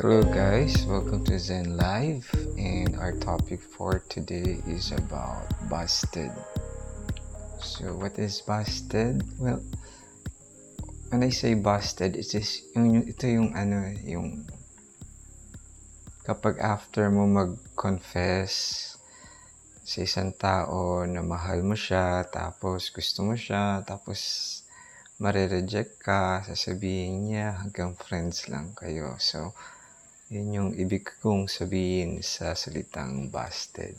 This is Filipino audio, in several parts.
Hello, guys. Welcome to Zen Live. And our topic for today is about busted. So, what is busted? Well, when I say busted, it's just, yung, ito yung ano, yung kapag after mo mag-confess sa isang tao na mahal mo siya, tapos gusto mo siya, tapos marireject ka, sasabihin niya hanggang friends lang kayo. So, yun yung ibig kong sabihin sa salitang busted.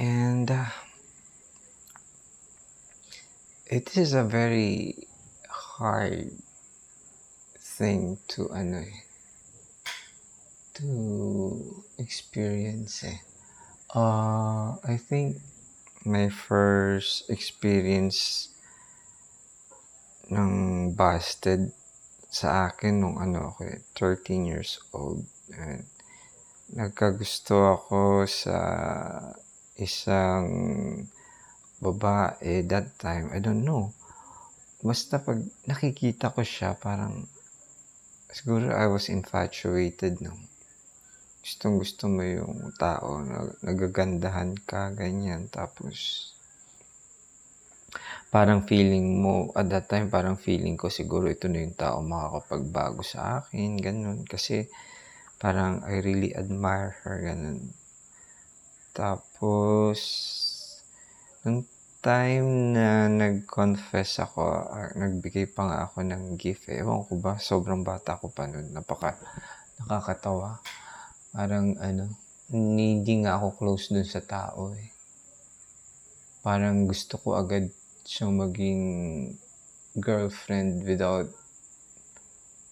And uh, it is a very hard thing to ano eh, to experience eh. Uh, I think my first experience ng busted sa akin nung ano ako 13 years old. And nagkagusto ako sa isang babae that time. I don't know. Basta pag nakikita ko siya, parang siguro I was infatuated no. Gustong gusto mo yung tao, nagagandahan ka, ganyan. Tapos, parang feeling mo, at that time, parang feeling ko siguro ito na yung tao makakapagbago sa akin, ganun. Kasi, parang I really admire her, ganun. Tapos, nung time na nag-confess ako, uh, nagbigay pa nga ako ng gift. Eh. Ewan ko ba, sobrang bata ko pa nun. Napaka nakakatawa. Parang ano, hindi nga ako close dun sa tao eh. Parang gusto ko agad siyang maging girlfriend without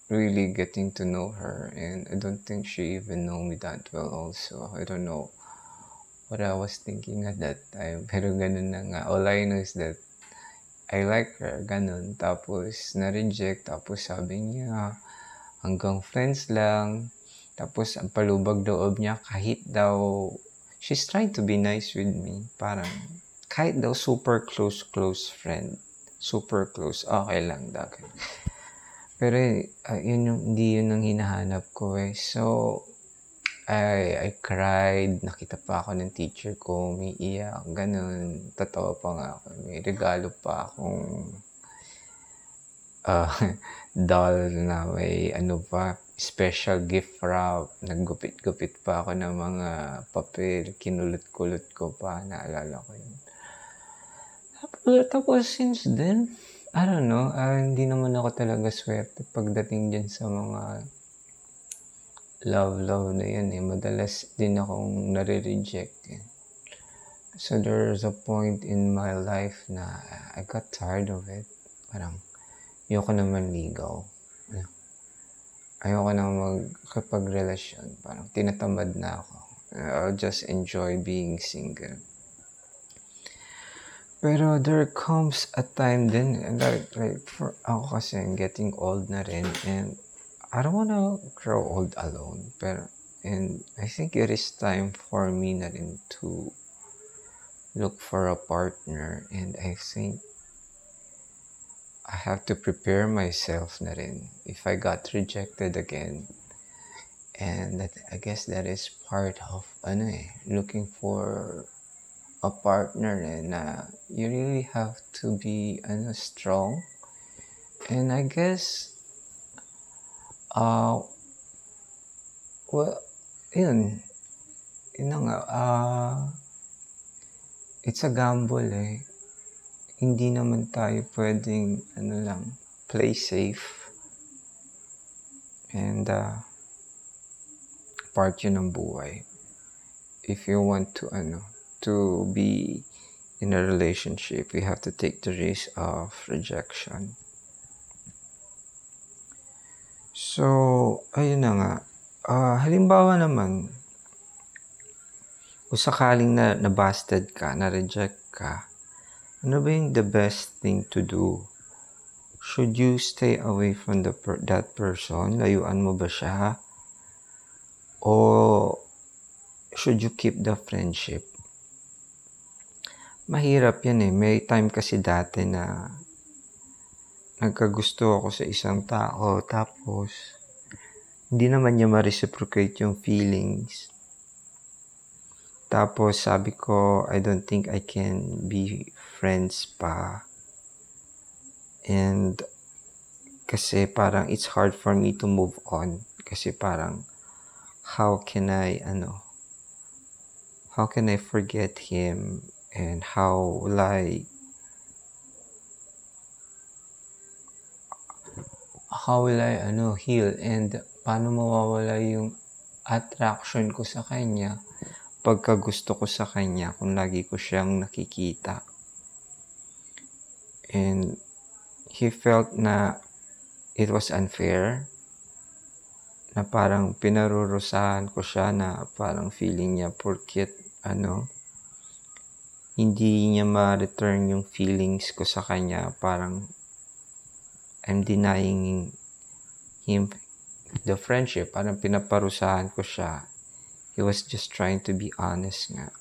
really getting to know her and I don't think she even know me that well also. I don't know what I was thinking at that time. Pero ganun na nga. All I know is that I like her. Ganun. Tapos na-reject. Tapos sabi niya hanggang friends lang. Tapos ang palubag loob niya kahit daw she's trying to be nice with me. Parang kahit daw super close close friend. Super close. Okay lang daw. Pero uh, yun yung, hindi yun ang hinahanap ko eh. So, I, I cried. Nakita pa ako ng teacher ko. May iyak. Ganun. Totoo pa nga ako. May regalo pa akong uh, doll na may ano pa, special gift wrap. Naggupit-gupit pa ako ng mga papel. Kinulot-kulot ko pa. Naalala ko yun. Tapos, tapos since then, I don't know, uh, hindi naman ako talaga swerte pagdating dyan sa mga love-love na yan eh. Madalas din akong nare-reject eh. So there's a point in my life na I got tired of it. Parang, ayoko naman ligaw. Ayoko na magkapag-relasyon. Parang tinatamad na ako. I'll just enjoy being single. Pero there comes a time then, like, like for ako kasi getting old na rin and I don't wanna grow old alone. Pero, and I think it is time for me na rin to look for a partner and I think I have to prepare myself na rin if I got rejected again. And that, I guess that is part of ano eh, looking for a partner eh, na you really have to be ano, strong. And I guess, uh, well, yun, yun nga, uh, it's a gamble eh. Hindi naman tayo pwedeng, ano lang, play safe. And, uh, part yun ng buhay. If you want to, ano, to be in a relationship, we have to take the risk of rejection. So, ayun na nga. Uh, halimbawa naman, kung sakaling na nabasted ka, na-reject ka, ano ba yung the best thing to do? Should you stay away from the per- that person? Layuan mo ba siya? O should you keep the friendship? Mahirap yan eh. May time kasi dati na nagkagusto ako sa isang tao tapos hindi naman niya ma-reciprocate yung feelings. Tapos sabi ko, I don't think I can be friends pa. And kasi parang it's hard for me to move on. Kasi parang how can I, ano, how can I forget him and how I how will I ano heal and paano mawawala yung attraction ko sa kanya pagka gusto ko sa kanya kung lagi ko siyang nakikita. And he felt na it was unfair na parang pinarurusahan ko siya na parang feeling niya porkit ano hindi niya ma-return yung feelings ko sa kanya. Parang I'm denying him the friendship. Parang pinaparusahan ko siya. He was just trying to be honest nga.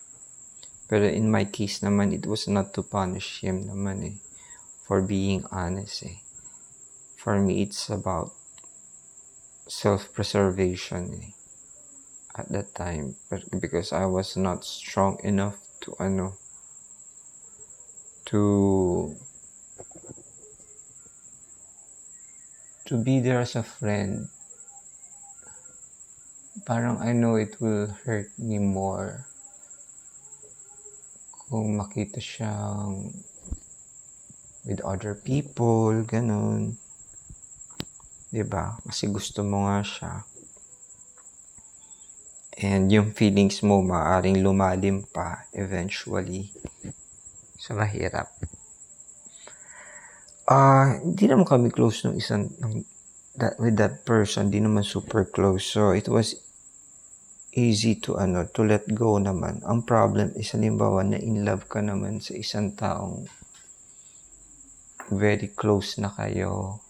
Pero in my case naman it was not to punish him naman eh. For being honest eh. For me it's about self-preservation eh, at that time because I was not strong enough to ano to to be there as a friend parang I know it will hurt me more kung makita siyang with other people ganun ba? Kasi gusto mo nga siya. And yung feelings mo maaring lumalim pa eventually. So mahirap. Ah, uh, hindi naman kami close nung isang ng that with that person, hindi naman super close. So it was easy to ano, to let go naman. Ang problem is halimbawa na in love ka naman sa isang taong very close na kayo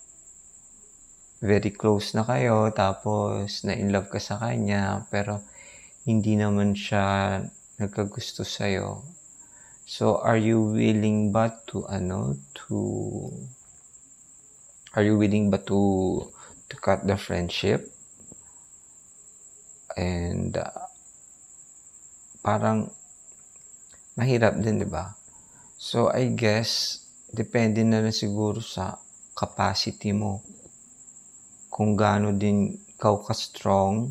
very close na kayo, tapos na in love ka sa kanya, pero hindi naman siya nagkagusto sa'yo. So, are you willing ba to, ano, to, are you willing ba to, to cut the friendship? And, uh, parang, mahirap din, di ba? So, I guess, depende na lang siguro sa capacity mo kung gaano din ikaw ka-strong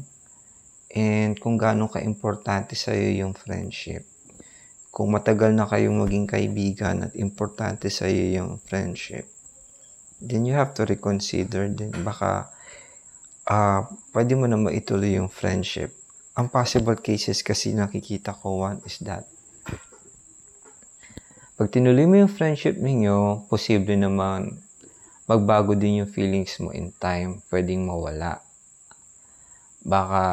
and kung gaano ka-importante sa iyo yung friendship. Kung matagal na kayong maging kaibigan at importante sa iyo yung friendship, then you have to reconsider din. Baka uh, pwede mo na maituloy yung friendship. Ang possible cases kasi nakikita ko, one is that pag tinuloy mo yung friendship ninyo, posible naman magbago din yung feelings mo in time. Pwedeng mawala. Baka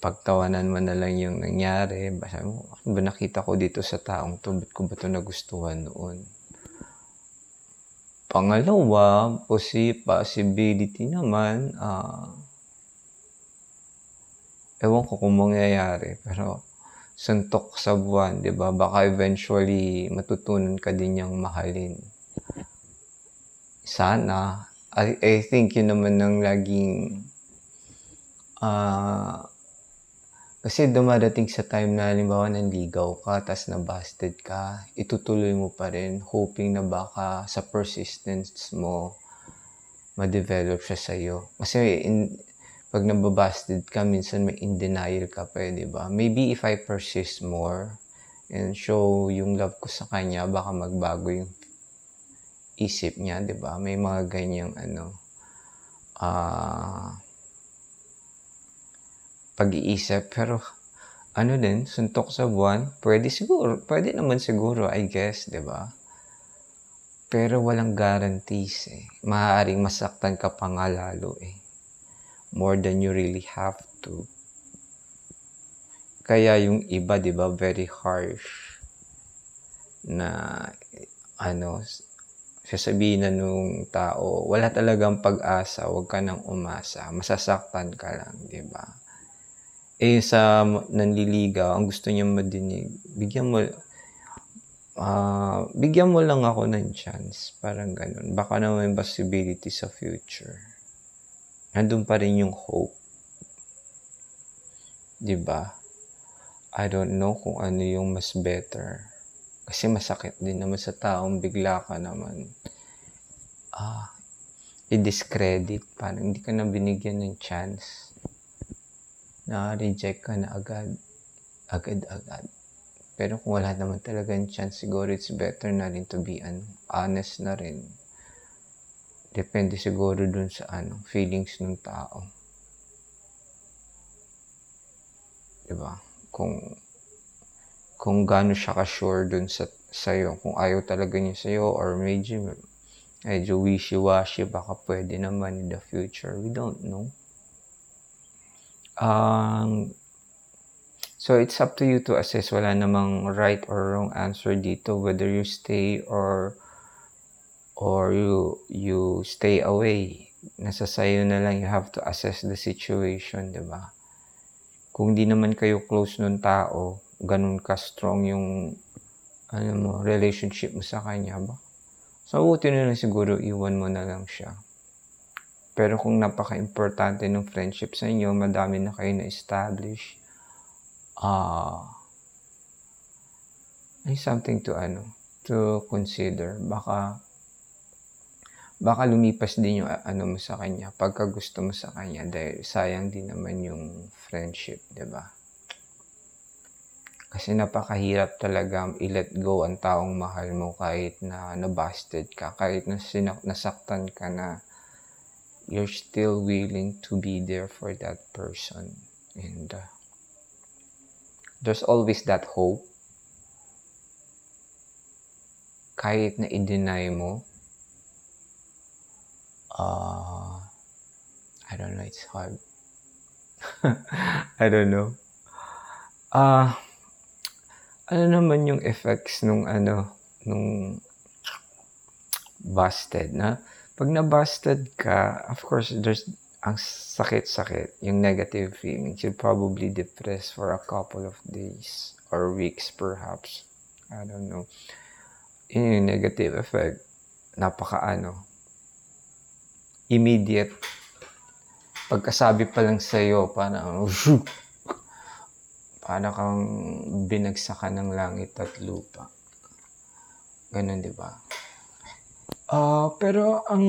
pagtawanan mo na lang yung nangyari. Basta mo, ba nakita ko dito sa taong to? Ba't ko ba ito nagustuhan noon? Pangalawa, posi possibility naman, uh, ewan ko kung mangyayari, pero suntok sa buwan, di ba? Baka eventually matutunan ka din niyang mahalin. Sana. I, I think yun naman ng laging uh, kasi dumadating sa time na halimbawa nanligaw ka, tas na-busted ka, itutuloy mo pa rin, hoping na baka sa persistence mo, ma-develop siya sa'yo. Kasi in, pag nababusted ka, minsan may in denial ka pa, eh, di ba? Maybe if I persist more and show yung love ko sa kanya, baka magbago yung isip niya, 'di ba? May mga ganyang ano ah uh, pag-iisip pero ano din, suntok sa buwan, pwede siguro, pwede naman siguro, I guess, 'di ba? Pero walang guarantees eh. Maaaring masaktan ka pa nga lalo eh. More than you really have to. Kaya yung iba, 'di ba, very harsh na ano, sasabihin na nung tao, wala talagang pag-asa, huwag ka nang umasa, masasaktan ka lang, di ba? Eh sa nanliligaw, ang gusto niya madinig, bigyan mo, uh, bigyan mo lang ako ng chance, parang ganun. Baka naman may possibility sa future. nandun pa rin yung hope. 'Di ba? I don't know kung ano yung mas better. Kasi masakit din naman sa taong bigla ka naman ah, i-discredit. Parang hindi ka na binigyan ng chance. Na-reject ka na agad. Agad-agad. Pero kung wala naman talagang chance, siguro it's better na rin to be an honest na rin. Depende siguro dun sa ano, feelings ng tao. Diba? Kung kung gaano siya ka-sure dun sa sa'yo. Kung ayaw talaga niya sa'yo or medyo medyo wishy-washy, baka pwede naman in the future. We don't know. Um, So, it's up to you to assess. Wala namang right or wrong answer dito. Whether you stay or or you you stay away. Nasa sayo na lang. You have to assess the situation, di ba? Kung di naman kayo close nun tao, ganun ka strong yung ano mo, relationship mo sa kanya ba? So, buti na lang siguro iwan mo na lang siya. Pero kung napaka-importante ng friendship sa inyo, madami na kayo na-establish, ah, ay something to ano, to consider. Baka, baka lumipas din yung ano mo sa kanya, pagka gusto mo sa kanya, dahil sayang din naman yung friendship, di ba? Kasi napakahirap talaga i-let go ang taong mahal mo kahit na nabasted ka, kahit na sinak- nasaktan ka na, you're still willing to be there for that person. And uh, there's always that hope. Kahit na i-deny mo, uh, I don't know, it's hard. I don't know. Uh, ano naman yung effects nung ano, nung busted na? Pag na-busted ka, of course, there's ang sakit-sakit, yung negative feelings, you'll probably depressed for a couple of days or weeks perhaps. I don't know. Yun yung negative effect. Napaka ano, immediate. Pagkasabi pa lang sa'yo, parang, parang kang binagsakan ng langit at lupa. Ganun, di ba? Uh, pero ang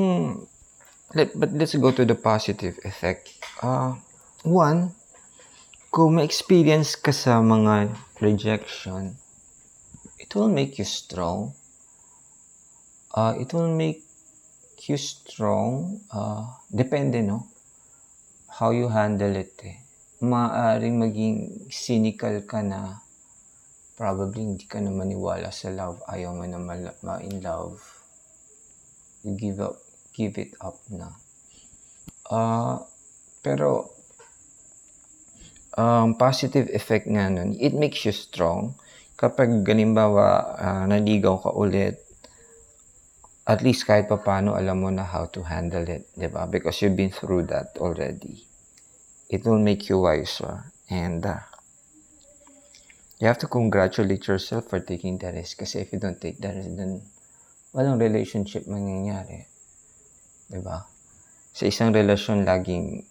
let, but let's go to the positive effect. Uh, one, kung ma-experience ka sa mga rejection, it will make you strong. Uh, it will make you strong. Uh, depende, no? How you handle it, eh. Maaring maging cynical ka na probably hindi ka na maniwala sa love. Ayaw mo na ma-in love. You give up give it up na. Uh, pero, um, positive effect nga nun, it makes you strong. Kapag ganimbawa, uh, naligaw ka ulit, at least kahit pa paano alam mo na how to handle it, di ba? Because you've been through that already. It will make you wiser. And uh, you have to congratulate yourself for taking the risk. Kasi if you don't take the risk, then walang relationship mangyayari. ba? Sa isang relasyon laging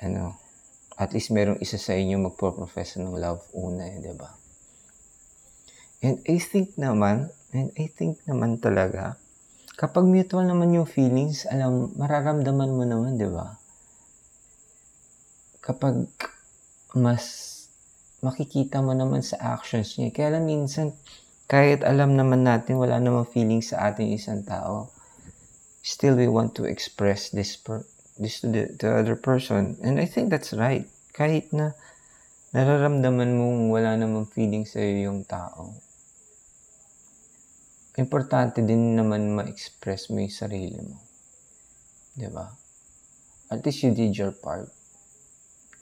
ano, at least merong isa sa inyo magpo-profess ng love una, eh, ba? And I think naman, and I think naman talaga, kapag mutual naman yung feelings, alam, mararamdaman mo naman, 'di ba? Kapag mas makikita mo naman sa actions niya. Kaya lang minsan, kahit alam naman natin wala namang feelings sa ating isang tao, still we want to express this per, this to the, the other person. And I think that's right. Kahit na nararamdaman mong wala namang feeling sa iyo yung tao. Importante din naman ma-express mo yung sarili mo. Di ba? At least you did your part.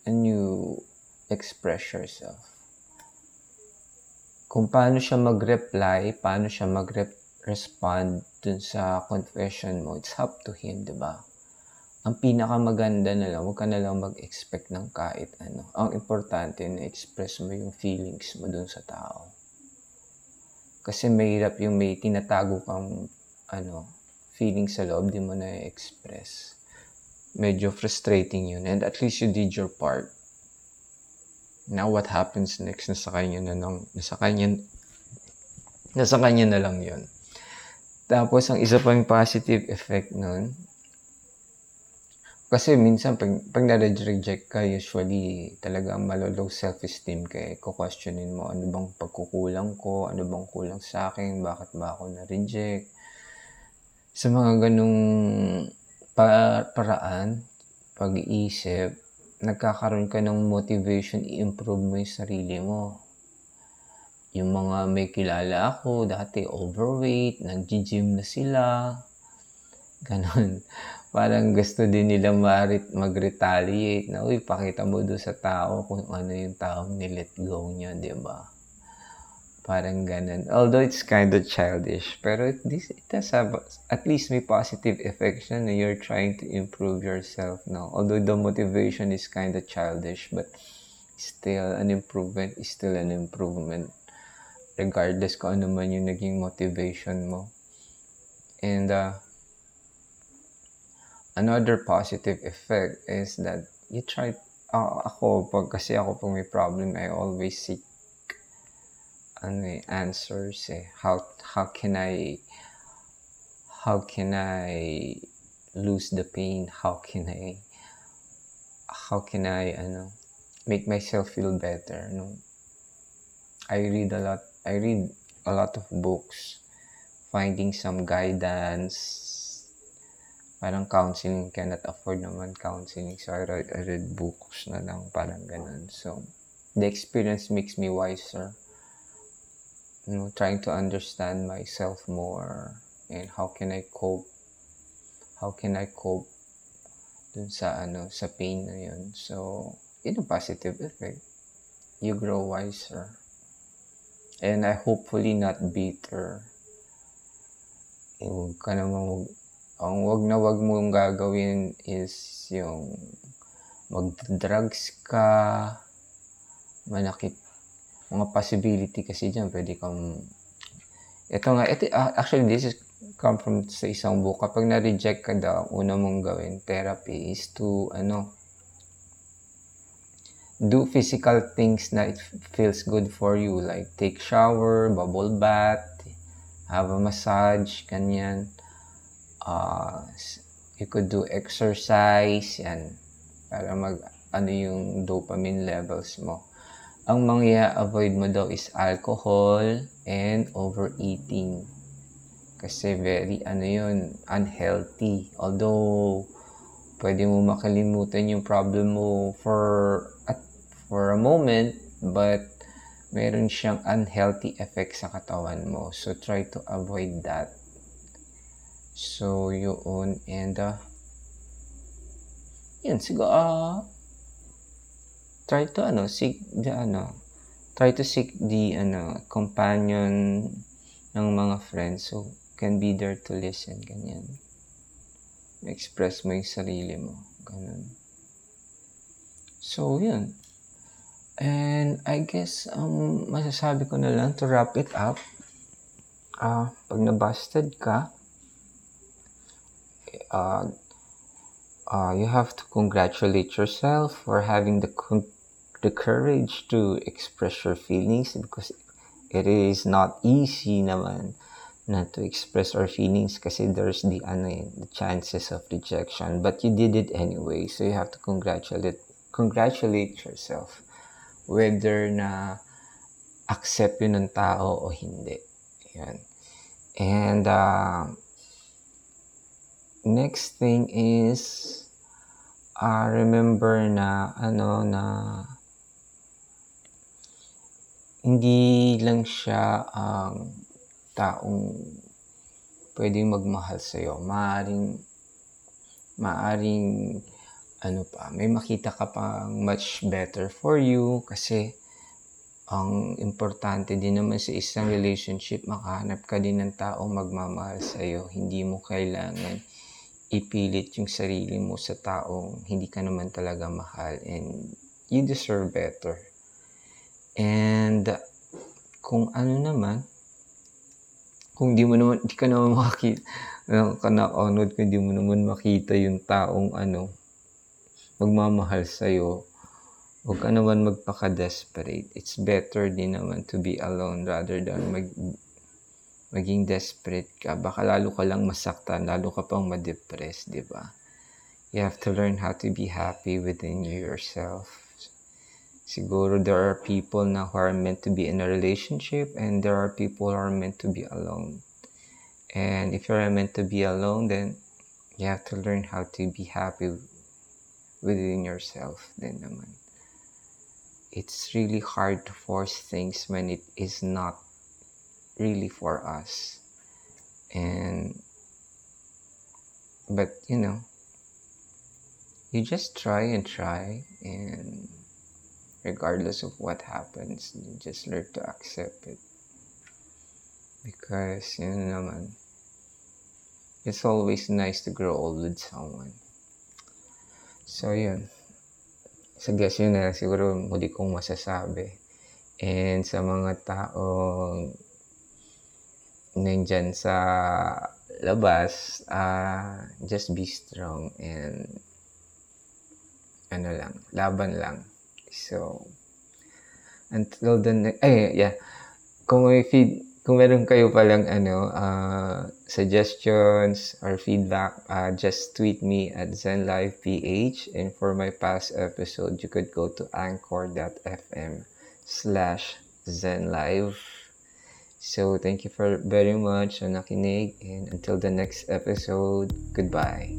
And you express yourself. Kung paano siya mag-reply, paano siya mag-reply, respond dun sa confession mo, it's up to him, di ba? Ang pinakamaganda na lang, huwag ka na lang mag-expect ng kahit ano. Ang importante na express mo yung feelings mo dun sa tao. Kasi mahirap yung may tinatago kang ano, feeling sa loob, di mo na express medyo frustrating yun. And at least you did your part. Now what happens next? Nasa kanya na lang, nasa kanya, nasa kanya na lang yun. Tapos, ang isa pang positive effect nun, kasi minsan, pag, pag na-reject ka, usually talaga malolow self-esteem ka eh. Kukwestiyonin mo, ano bang pagkukulang ko? Ano bang kulang sa akin? Bakit ba ako na-reject? Sa mga ganong pa- paraan, pag-iisip, nagkakaroon ka ng motivation i-improve mo yung sarili mo. Yung mga may kilala ako, dati overweight, nag-gym na sila. Ganon. Parang gusto din nila mag-retaliate na, uy, pakita mo doon sa tao kung ano yung taong nilet go niya, di ba? Parang ganun. Although it's kind of childish, pero this, it have, at least may positive effect na you're trying to improve yourself now. Although the motivation is kind of childish, but still an improvement is still an improvement. Regardless kung ano man yung naging motivation mo. And, uh, another positive effect is that you try uh, ako pag kasi ako pag may problem I always seek ano eh, answers eh. How how can I how can I lose the pain? How can I how can I ano make myself feel better? No. I read a lot I read a lot of books. Finding some guidance. Parang counseling cannot afford naman counseling. So I read, I read books na lang parang ganun. So the experience makes me wiser you know trying to understand myself more and how can I cope how can I cope dun sa ano sa pain na yun. So yun ang positive effect. You grow wiser. And I hopefully not bitter. Huwag ka naman ang wag na wag mong gagawin is yung mag-drugs ka, manakit, mga possibility kasi dyan, pwede kang, ito nga, ito, ah, actually, this is come from sa isang book. Kapag na-reject ka daw, una mong gawin, therapy is to, ano, do physical things na it feels good for you. Like, take shower, bubble bath, have a massage, kanyan uh, you could do exercise, yan, para mag, ano yung dopamine levels mo. Ang mga avoid mo daw is alcohol and overeating. Kasi very, ano yun, unhealthy. Although, pwede mo makalimutan yung problem mo for, at, for a moment, but meron siyang unhealthy effect sa katawan mo. So, try to avoid that. So, yun. And, uh, yun, siguro, uh, try to, ano, seek the, ano, try to seek the, ano, companion ng mga friends so can be there to listen, ganyan. Express mo yung sarili mo, ganun. So, yun. And I guess, um, masasabi ko na lang to wrap it up. Ah, uh, pag nabasted ka, uh, uh, you have to congratulate yourself for having the con- the courage to express your feelings because it is not easy naman not to express our feelings kasi there's the ano eh, the chances of rejection. But you did it anyway so you have to congratulate congratulate yourself whether na accept yun ng tao o hindi. Yan. And uh, next thing is uh, remember na ano na hindi lang siya ang taong pwedeng magmahal sa iyo. Maaring maaring ano pa, may makita ka pang much better for you kasi ang importante din naman sa isang relationship, makahanap ka din ng taong magmamahal sa iyo. Hindi mo kailangan ipilit yung sarili mo sa taong hindi ka naman talaga mahal and you deserve better. And kung ano naman, kung di mo naman, di ka naman makakita, ka na-honored kung di mo naman makita yung taong ano, magmamahal sa'yo, huwag ka naman magpaka-desperate. It's better din naman to be alone rather than mag maging desperate ka. Baka lalo ka lang masaktan, lalo ka pang ma-depress, di ba? You have to learn how to be happy within yourself. Siguro there are people na who are meant to be in a relationship and there are people who are meant to be alone. And if you're meant to be alone, then you have to learn how to be happy within yourself din naman. It's really hard to force things when it is not really for us. And, but you know, you just try and try, and regardless of what happens, you just learn to accept it. Because, yun naman, it's always nice to grow old with someone. So, yun. Sa yun na siguro muli kong masasabi. And sa mga taong nandyan sa labas, uh, just be strong and ano lang, laban lang. So, until the next, ay, yeah, kung may feed, kung meron kayo palang ano, uh, suggestions or feedback, uh, just tweet me at ZenLivePH and for my past episode, you could go to anchor.fm slash ZenLive. So, thank you for very much sa nakinig and until the next episode, goodbye.